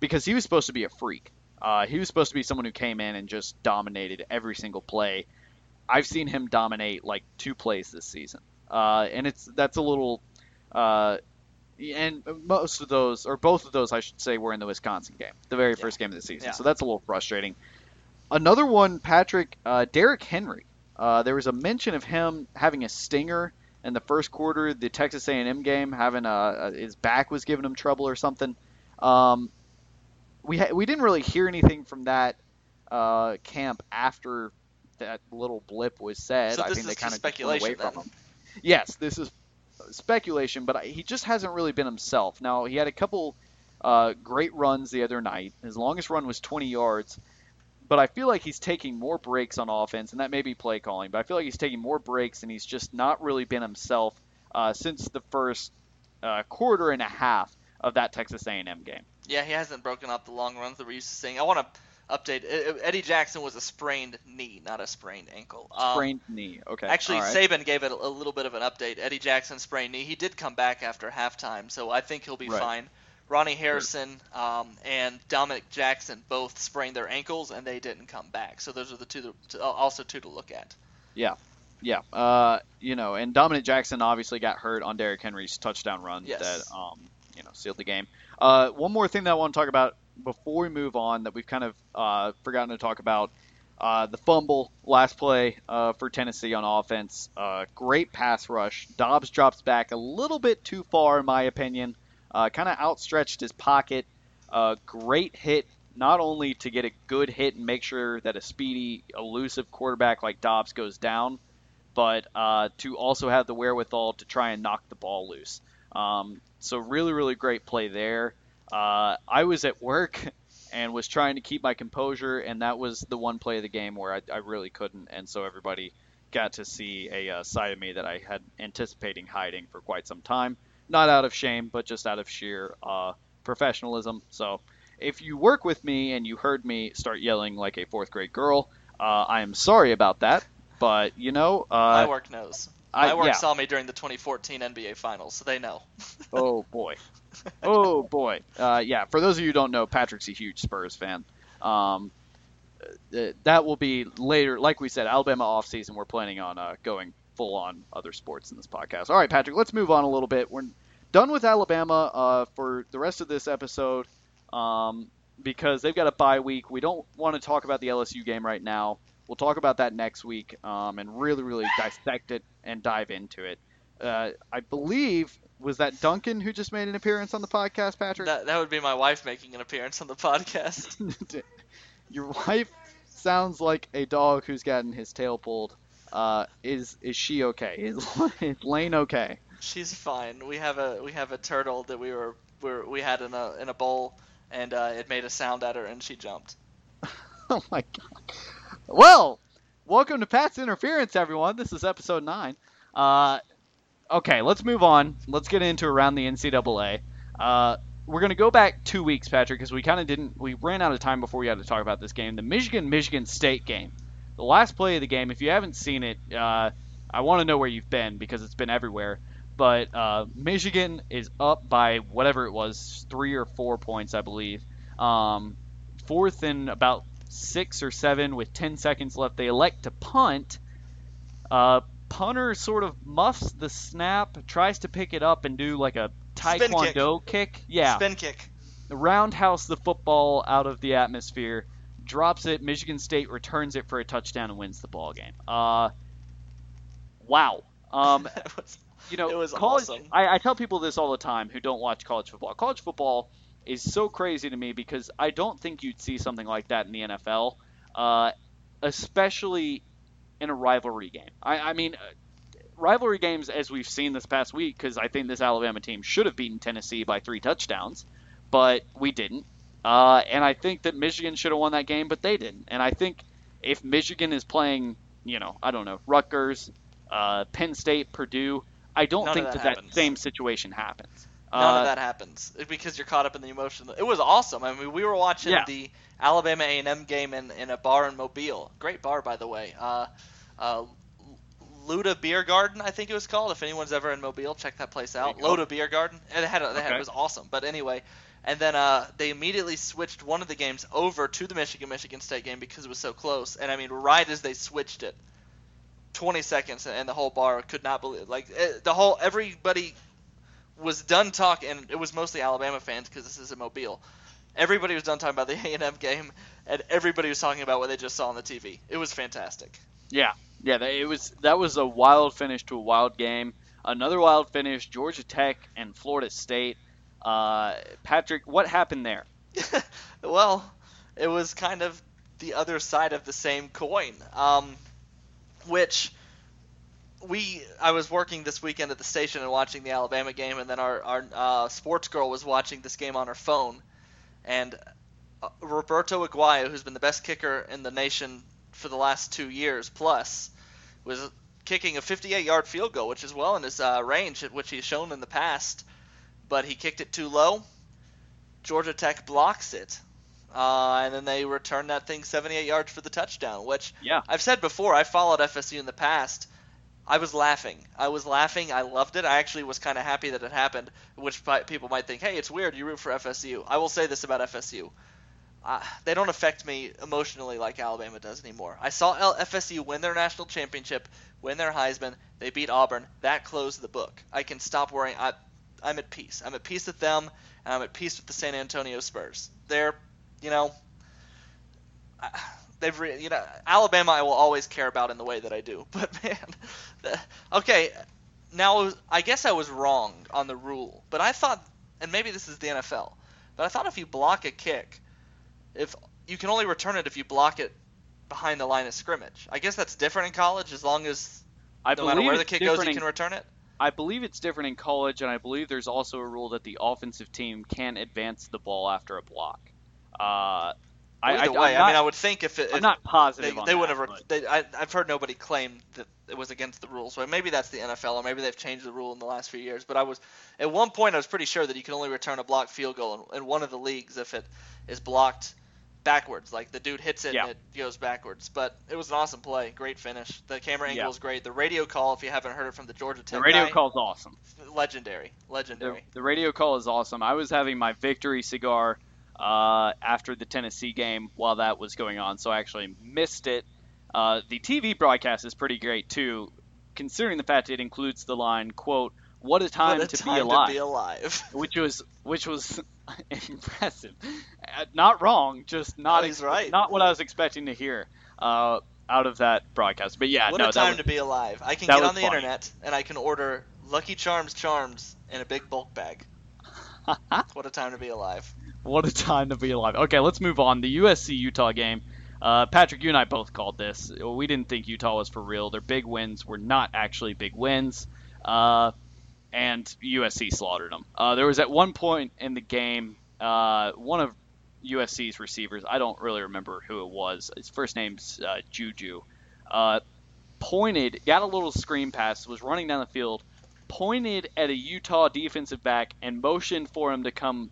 Because he was supposed to be a freak. Uh, he was supposed to be someone who came in and just dominated every single play. I've seen him dominate like two plays this season, uh, and it's that's a little. Uh, and most of those, or both of those, I should say, were in the Wisconsin game, the very Yeah. first game of the season. Yeah. So that's a little frustrating. Another one, Patrick, uh, Derrick Henry. Uh, there was a mention of him having a stinger in the first quarter, the Texas A&M game, having a, his back was giving him trouble or something. Um, we ha- we didn't really hear anything from that uh, camp after that little blip was said. So I think they kind of went away speculation, from him. Yes, this is speculation, but I- he just hasn't really been himself. Now he had a couple uh, great runs the other night. His longest run was 20 yards, but I feel like he's taking more breaks on offense, and that may be play calling. But I feel like he's taking more breaks, and he's just not really been himself uh, since the first uh, quarter and a half of that Texas A&M game. Yeah, he hasn't broken up the long runs that we're used to seeing. I want to update. Eddie Jackson was a sprained knee, not a sprained ankle. Um, Sprained knee. Okay. Actually, all right. Saban gave it a, a little bit of an update. Eddie Jackson sprained knee. He did come back after halftime, so I think he'll be Right. fine. Ronnie Harrison um, and Dominic Jackson both sprained their ankles, and they didn't come back. So those are the two, to, to, also two to look at. Yeah. Yeah. Uh, you know, and Dominic Jackson obviously got hurt on Derrick Henry's touchdown run Yes. that um, you know, sealed the game. Uh, one more thing that I want to talk about before we move on that we've kind of uh, forgotten to talk about. Uh, the fumble last play uh, for Tennessee on offense. Uh, great pass rush. Dobbs drops back a little bit too far, in my opinion. Uh, kind of outstretched his pocket. Uh, great hit, not only to get a good hit and make sure that a speedy, elusive quarterback like Dobbs goes down, but uh, to also have the wherewithal to try and knock the ball loose. Um, so really, really great play there. I was at work and was trying to keep my composure, and that was the one play of the game where I, I really couldn't, and so everybody got to see a uh, side of me that I had anticipating hiding for quite some time. Not out of shame, but just out of sheer uh, professionalism. So if you work with me and you heard me start yelling like a fourth grade girl, uh, I am sorry about that. But you know, uh, my work knows. My work yeah. saw me during the 2014 NBA Finals, so they know. oh boy, oh boy, uh, yeah. For those of you who don't know, Patrick's a huge Spurs fan. Um, uh, that will be later. Like we said, Alabama off season. We're planning on uh, going full on other sports in this podcast. All right, Patrick, let's move on a little bit. We're done with Alabama uh, for the rest of this episode um, because they've got a bye week. We don't want to talk about the LSU game right now. We'll talk about that next week um, and really, really dissect it and dive into it. Uh, I believe was that Duncan who just made an appearance on the podcast, Patrick? That, that would be my wife making an appearance on the podcast. Your wife sounds like a dog who's gotten his tail pulled. Uh, is is she okay? Is, is Lane okay? She's fine. We have a we have a turtle that we were we we had in a in a bowl, and uh, it made a sound at her, and she jumped. oh my god. Well, welcome to Pat's Interference, everyone. This is episode nine. Uh, okay, let's move on. Let's get into around the NCAA. Uh, we're going to go back two weeks, Patrick, because we kind of didn't. We ran out of time before we had to talk about this game. The Michigan Michigan State game. The last play of the game. If you haven't seen it, uh, I want to know where you've been because it's been everywhere. But uh, Michigan is up by whatever it was, three or four points, I believe. Um, fourth and about six or seven with 10 seconds left. They elect to punt. Uh, punter sort of muffs the snap, tries to pick it up and do like a taekwondo kick. kick. Yeah. Spin kick. Roundhouse the football out of the atmosphere, drops it. Michigan State returns it for a touchdown and wins the ball game. Uh, wow. Um, was, you know, it was college, awesome. I, I tell people this all the time who don't watch college football. College football is so crazy to me because I don't think you'd see something like that in the NFL, uh, especially in a rivalry game. I, I mean, uh, rivalry games, as we've seen this past week, because I think this Alabama team should have beaten Tennessee by three touchdowns, but we didn't. Uh, and I think that Michigan should have won that game, but they didn't. And I think if Michigan is playing, you know, I don't know, Rutgers, uh, Penn State, Purdue, I don't None think that that, that same situation happens. None Uh, of that happens because you're caught up in the emotion. It was awesome. I mean, we were watching Yeah. the Alabama A&M game in, in a bar in Mobile. Great bar, by the way. Uh, uh, Luda Beer Garden, I think it was called. If anyone's ever in Mobile, check that place out. Luda Beer Garden. It had, a, they had Okay. it was awesome. But anyway, and then uh, they immediately switched one of the games over to the Michigan Michigan State game because it was so close. And I mean, right as they switched it, 20 seconds, and the whole bar could not believe. Like eh, the whole everybody was done talking, and it was mostly Alabama fans because this is a Mobile. Everybody was done talking about the A&M game, and everybody was talking about what they just saw on the TV. It was fantastic. Yeah, yeah, it was that was a wild finish to a wild game. Another wild finish, Georgia Tech and Florida State. Uh, Patrick, what happened there? well, it was kind of the other side of the same coin, um, which we I was working this weekend at the station and watching the Alabama game, and then our our uh, sports girl was watching this game on her phone, and uh, Roberto Aguayo, who's been the best kicker in the nation for the last two years plus, was kicking a 58-yard field goal, which is well in his uh, range, which he's shown in the past, but he kicked it too low. Georgia Tech blocks it, uh, and then they return that thing 78 yards for the touchdown. Which Yeah. I've said before, I followed FSU in the past. I was laughing. I was laughing. I loved it. I actually was kind of happy that it happened, which people might think, hey, it's weird. You root for FSU. I will say this about FSU. Uh, they don't affect me emotionally like Alabama does anymore. I saw FSU win their national championship, win their Heisman. They beat Auburn. That closed the book. I can stop worrying. I, I'm at peace. I'm at peace with them, and I'm at peace with the San Antonio Spurs. They're, you know, they've re- you know Alabama I will always care about in the way that I do. But man, the, okay, now I guess I was wrong on the rule, but I thought, and maybe this is the NFL, but I thought if you block a kick, if you can only return it if you block it behind the line of scrimmage. I guess that's different in college as long as I no matter where the kick goes, you can return it. I believe it's different in college, and I believe there's also a rule that the offensive team can advance the ball after a block. Uh, I, Either I, way, I'm I mean, I would think if it, I'm not positive they, on they would have. but- they, I, I've heard nobody claim that it was against the rules. So maybe that's the NFL, or maybe they've changed the rule in the last few years. But I was at one point I was pretty sure that you can only return a blocked field goal in, in one of the leagues if it is blocked backwards, like the dude hits it Yeah. and it goes backwards. But it was an awesome play, great finish. The camera angle Yeah. is great. The radio call, if you haven't heard it from the Georgia Tech the radio guy, call's awesome. legendary, The, legendary. the radio call is awesome. I was having my victory cigar uh, after the Tennessee game while that was going on, so I actually missed it. Uh, the TV broadcast is pretty great too, considering the fact it includes the line "quote What a time, what a to, time be alive," to be alive. which was which was impressive. Uh, Not wrong, just not Oh, he's right. not what I was expecting to hear uh, out of that broadcast. But yeah, what no, a time was- to be alive. I can get on the funny. internet and I can order Lucky Charms charms in a big bulk bag. what a time to be alive. What a time to be alive. Okay, let's move on. The USC Utah game. Uh, Patrick, you and I both called this. We didn't think Utah was for real. Their big wins were not actually big wins. Uh, and USC slaughtered them. Uh, there was at one point in the game, uh, one of USC's receivers, I don't really remember who it was. His first name's uh, Juju. Uh, pointed, got a little screen pass, was running down the field, pointed at a Utah defensive back, and motioned for him to come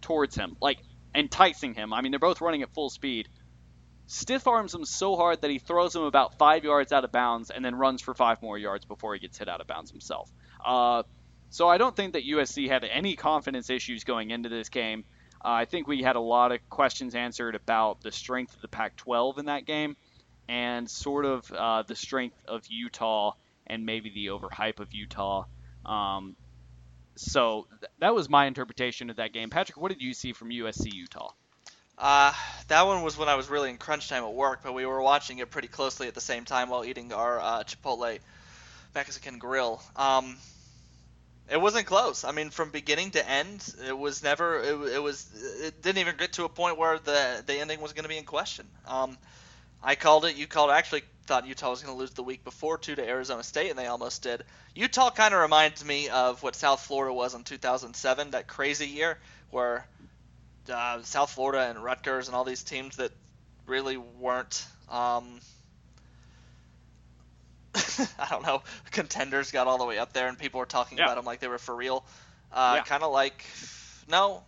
towards him, like enticing him. I mean, they're both running at full speed. Stiff arms him so hard that he throws him about five yards out of bounds and then runs for five more yards before he gets hit out of bounds himself. Uh, so I don't think that USC had any confidence issues going into this game. Uh, I think we had a lot of questions answered about the strength of the Pac-12 in that game and sort of uh, the strength of Utah and maybe the overhype of Utah. Um, so th- that was my interpretation of that game. Patrick, what did you see from USC Utah? Uh, that one was when I was really in crunch time at work, but we were watching it pretty closely at the same time while eating our uh, Chipotle Mexican grill. Um, it wasn't close. I mean, from beginning to end, it was never. It, it was. It didn't even get to a point where the the ending was going to be in question. Um, I called it. You called. I actually thought Utah was going to lose the week before too to Arizona State, and they almost did. Utah kind of reminds me of what South Florida was in 2007, that crazy year where uh, South Florida and Rutgers and all these teams that really weren't. Um, I don't know. Contenders got all the way up there, and people were talking Yeah. about them like they were for real. Uh, Yeah. Kind of like, no,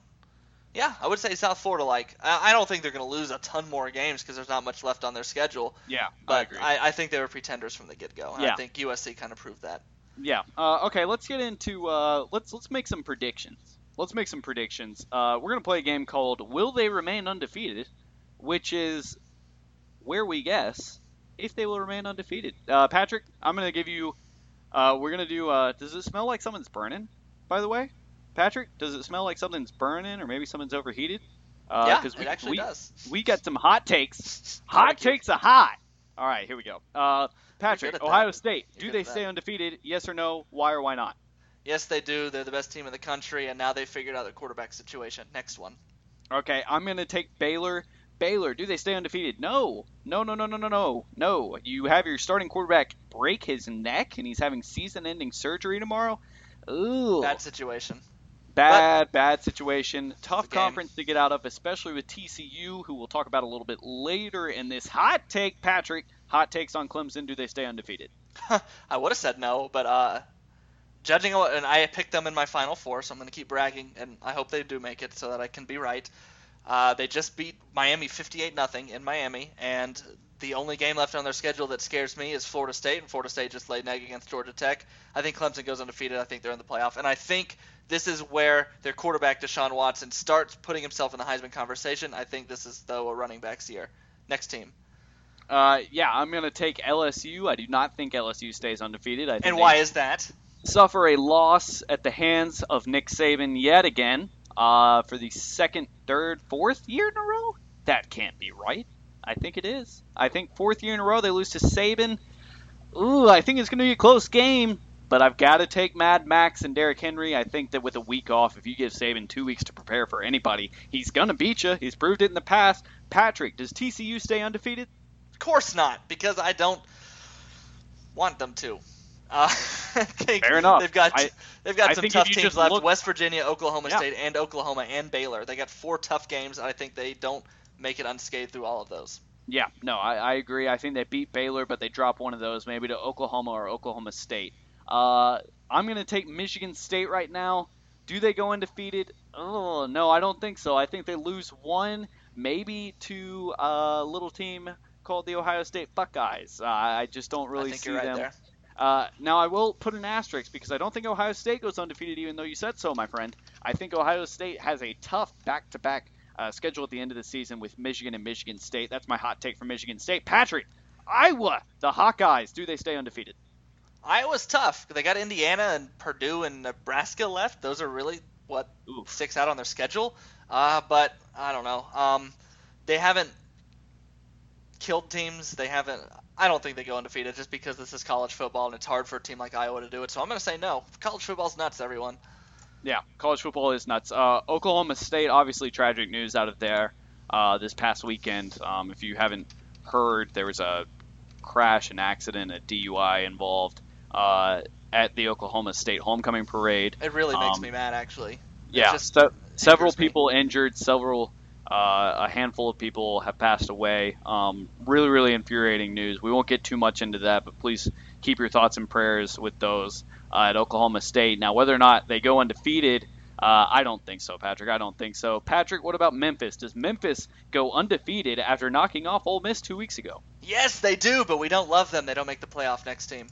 yeah, I would say South Florida. Like, I I don't think they're going to lose a ton more games because there's not much left on their schedule. Yeah, I But agree. I, I, think they were pretenders from the get-go, Yeah. I think USC kind of proved that. Yeah. Uh, okay, let's get into uh, let's let's make some predictions. Let's make some predictions. Uh, we're gonna play a game called Will They Remain Undefeated, which is where we guess if they will remain undefeated. Uh, Patrick, I'm gonna give you. Uh, we're gonna do. Uh, does it smell like something's burning? By the way, Patrick, does it smell like something's burning or maybe something's overheated? Uh, yeah, 'cause it we, actually we, does. we got some hot takes. Hot takes are hot. All right, here we go. Uh, Patrick, at that. Ohio State. You're do they at that. stay undefeated? Yes or no? Why or why not? Yes, they do. They're the best team in the country, and now they figured out their quarterback situation. Next one. Okay, I'm gonna take Baylor. Baylor, do they stay undefeated? No, no, no, no, no, no, no, no. You have your starting quarterback break his neck, and he's having season-ending surgery tomorrow. Ooh, Bad situation. bad, bad situation. Tough conference to get out of, especially with TCU, who we'll talk about a little bit later in this hot take. Patrick, hot takes on Clemson. Do they stay undefeated? I would have said no, but uh, judging and I picked them in my final four, so I'm going to keep bragging, and I hope they do make it so that I can be right. Uh, they just beat Miami 58 nothing in Miami, and the only game left on their schedule that scares me is Florida State, and Florida State just laid an egg against Georgia Tech. I think Clemson goes undefeated. I think they're in the playoff, and I think this is where their quarterback Deshaun Watson starts putting himself in the Heisman conversation. I think this is though a running backs year. Next team, Uh, yeah, I'm gonna take LSU. I do not think LSU stays undefeated. I think and why is that? suffer a loss at the hands of Nick Saban yet again uh, for the second, third, fourth year in a row. That can't be right. I think it is. I think fourth year in a row they lose to Saban. Ooh, I think it's going to be a close game, but I've got to take Mad Max and Derrick Henry. I think that with a week off, if you give Saban two weeks to prepare for anybody, he's going to beat you. He's proved it in the past. Patrick, does TCU stay undefeated? Of course not, because I don't want them to. Uh, Fair enough. They've got I, they've got I some tough teams left: look- West Virginia, Oklahoma Yeah. State, and Oklahoma and Baylor. They got four tough games, and I think they don't make it unscathed through all of those. Yeah, no, I, I agree. I think they beat Baylor, but they drop one of those, maybe to Oklahoma or Oklahoma State. Uh, I'm going to take Michigan State right now. Do they go undefeated? Oh, no, I don't think so. I think they lose one, maybe to a little team called the Ohio State Buckeyes. Uh, I just don't really I think see you're right them. there. Uh, now, I will put an asterisk because I don't think Ohio State goes undefeated, even though you said so, my friend. I think Ohio State has a tough back to back schedule at the end of the season with Michigan and Michigan State. That's my hot take for Michigan State. Patrick, Iowa, the Hawkeyes, do they stay undefeated? Iowa's tough. They got Indiana and Purdue and Nebraska left. Those are really what Oof. sticks out on their schedule. Uh, but I don't know. Um, they haven't killed teams. They haven't. I don't think they go undefeated just because this is college football and it's hard for a team like Iowa to do it. So I'm going to say no. College football's nuts, everyone. Yeah, college football is nuts. Uh, Oklahoma State, obviously, tragic news out of there uh, this past weekend. Um, if you haven't heard, there was a crash, an accident, a DUI involved uh, at the Oklahoma State homecoming parade. It really makes Um, me mad, actually. It Yeah, several angers me. people injured, several, uh, a handful of people have passed away. Um, really, really infuriating news. We won't get too much into that, but please keep your thoughts and prayers with those uh, at Oklahoma State. Now, whether or not they go undefeated, uh, I don't think so, Patrick. I don't think so. Patrick, what about Memphis? Does Memphis go undefeated after knocking off Ole Miss two weeks ago? Yes, they do, but we don't love them. They don't make the playoff next team.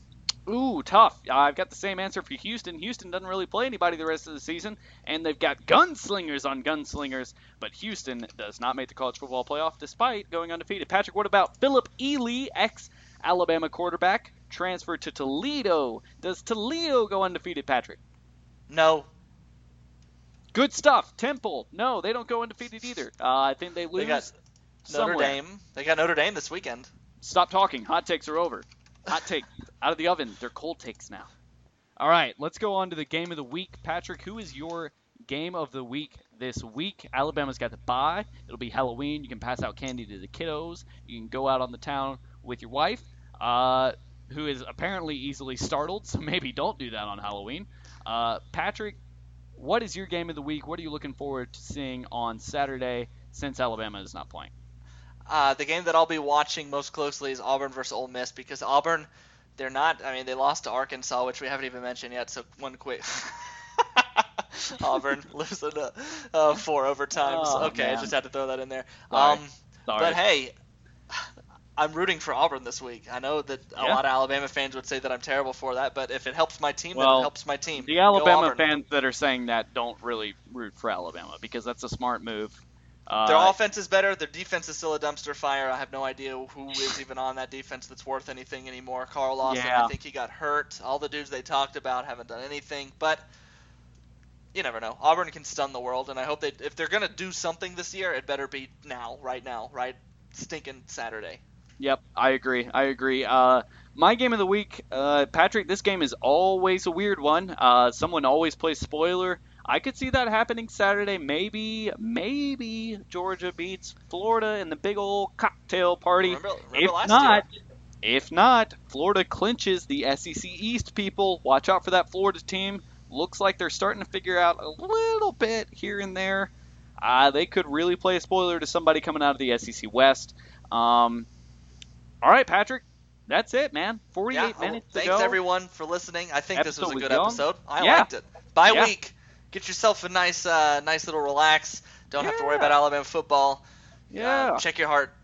Ooh, tough. I've got the same answer for Houston. Houston doesn't really play anybody the rest of the season, and they've got gunslingers on gunslingers, but Houston does not make the college football playoff despite going undefeated. Patrick, what about Phillip Ely, ex Alabama quarterback, transferred to Toledo? Does Toledo go undefeated, Patrick? No, Good stuff. Temple, no, they don't go undefeated either. Uh, I think they lose they got somewhere. Notre Dame. They got Notre Dame this weekend. Stop talking. Hot takes are over. Hot take out of the oven. They're cold takes now. All right, let's go on to the game of the week. Patrick, who is your game of the week this week? Alabama's got the bye. It'll be Halloween. You can pass out candy to the kiddos. You can go out on the town with your wife, uh, who is apparently easily startled. So maybe don't do that on Halloween. Uh, Patrick, what is your game of the week? What are you looking forward to seeing on Saturday since Alabama is not playing? Uh, the game that I'll be watching most closely is Auburn versus Ole Miss because Auburn, they're not. I mean, they lost to Arkansas, which we haven't even mentioned yet. So one quick. Auburn losing to uh, four overtimes. Oh, okay, I just had to throw that in there. Sorry. Um, Sorry. but hey, I'm rooting for Auburn this week. I know that a Yeah. lot of Alabama fans would say that I'm terrible for that, but if it helps my team, then Well, it helps my team. The Alabama fans that are saying that don't really root for Alabama because that's a smart move. Uh, Their offense is better. Their defense is still a dumpster fire. I have no idea who is even on that defense that's worth anything anymore. Carl Lawson, Yeah. I think he got hurt. All the dudes they talked about haven't done anything. But you never know. Auburn can stun the world, and I hope they if they're gonna do something this year, it better be now, right now, right stinking Saturday. Yep, I agree. I agree. Uh, my game of the week, uh, Patrick. This game is always a weird one. Uh, someone always plays spoiler. I could see that happening Saturday. Maybe, maybe Georgia beats Florida in the big old cocktail party. Remember, remember if not, year? if not, Florida clinches the SEC East. People, watch out for that Florida team. Looks like they're starting to figure out a little bit here and there. Uh, they could really play a spoiler to somebody coming out of the SEC West. Um, all right, Patrick, that's it, man. 48 Yeah, well, minutes thanks to go. everyone for listening. I think this was a good episode. I Yeah. liked it. Bye Yeah. week. Get yourself a nice, uh, nice little relax. Don't have to worry about Alabama football. Yeah. Uh, check your heart.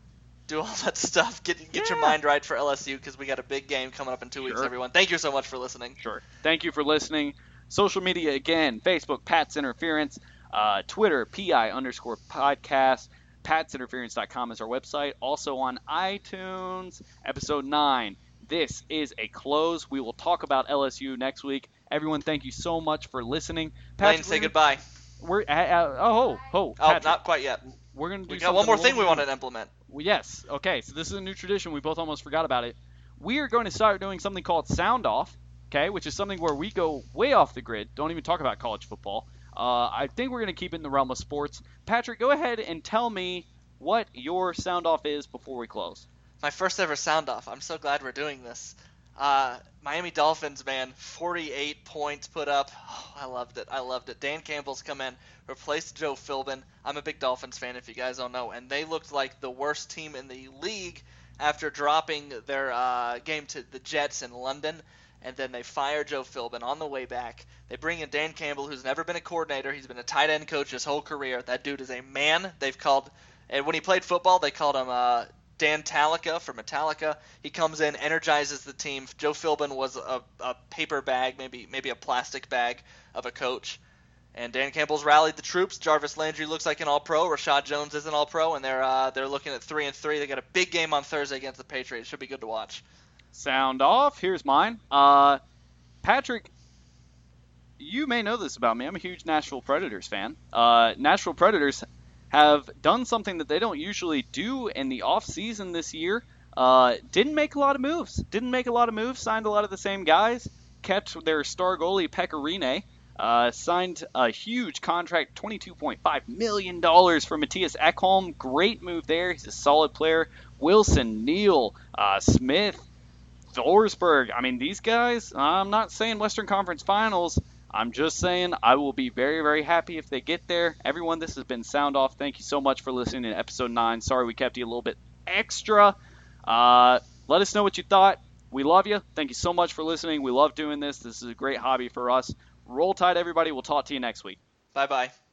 Do all that stuff. Get get your mind right for LSU because we got a big game coming up in two weeks. Everyone, thank you so much for listening. Sure. Thank you for listening. Social media again: Facebook, Pat's Interference, uh, Twitter, PI underscore podcast. Pat'sInterference.com is our website. Also on iTunes, episode nine. This is a close. We will talk about LSU next week. Everyone, thank you so much for listening. Lane, Patrick, say we're- goodbye. We're uh, uh, oh oh, Oh, Patrick, not quite yet. we're gonna do We got one more thing we want to implement. Well, yes. Okay, so this is a new tradition. We both almost forgot about it. We are going to start doing something called Sound Off, okay, which is something where we go way off the grid. Don't even talk about college football. Uh, I think we're going to keep it in the realm of sports. Patrick, go ahead and tell me what your sound off is before we close. My first ever sound off. I'm so glad we're doing this. Uh, Miami Dolphins, man, 48 points put up. Oh, I loved it. I loved it. Dan Campbell's come in, replaced Joe Philbin. I'm a big Dolphins fan, if you guys don't know, and they looked like the worst team in the league after dropping their uh, game to the Jets in London. And then they fire Joe Philbin on the way back. They bring in Dan Campbell, who's never been a coordinator. He's been a tight end coach his whole career. That dude is a man. They've called, and when he played football, they called him uh, Dan Talica for Metallica. He comes in, energizes the team. Joe Philbin was a, a paper bag, maybe maybe a plastic bag of a coach. And Dan Campbell's rallied the troops. Jarvis Landry looks like an All-Pro. Reshad Jones is an All-Pro, and they're uh, they're looking at three and three. They got a big game on Thursday against the Patriots. Should be good to watch. Sound off. Here's mine. Uh, Patrick, you may know this about me. I'm a huge Nashville Predators fan. Uh, Nashville Predators have done something that they don't usually do in the off season this year. Uh, didn't make a lot of moves. Didn't make a lot of moves. Signed a lot of the same guys. Kept their star goalie Pekka Rinne. Uh, signed a huge contract, $22.5 million for Mattias Ekholm. Great move there. He's a solid player. Wilson, Neal, uh, Smith, Forsberg. I mean, these guys, I'm not saying Western Conference Finals, I'm just saying I will be very, very happy if they get there. Everyone, this has been Sound Off. Thank you so much for listening to episode 9. Sorry we kept you a little bit extra. Uh, let us know what you thought. We love you. Thank you so much for listening. We love doing this. This is a great hobby for us. Roll Tide, everybody. We'll talk to you next week. Bye bye.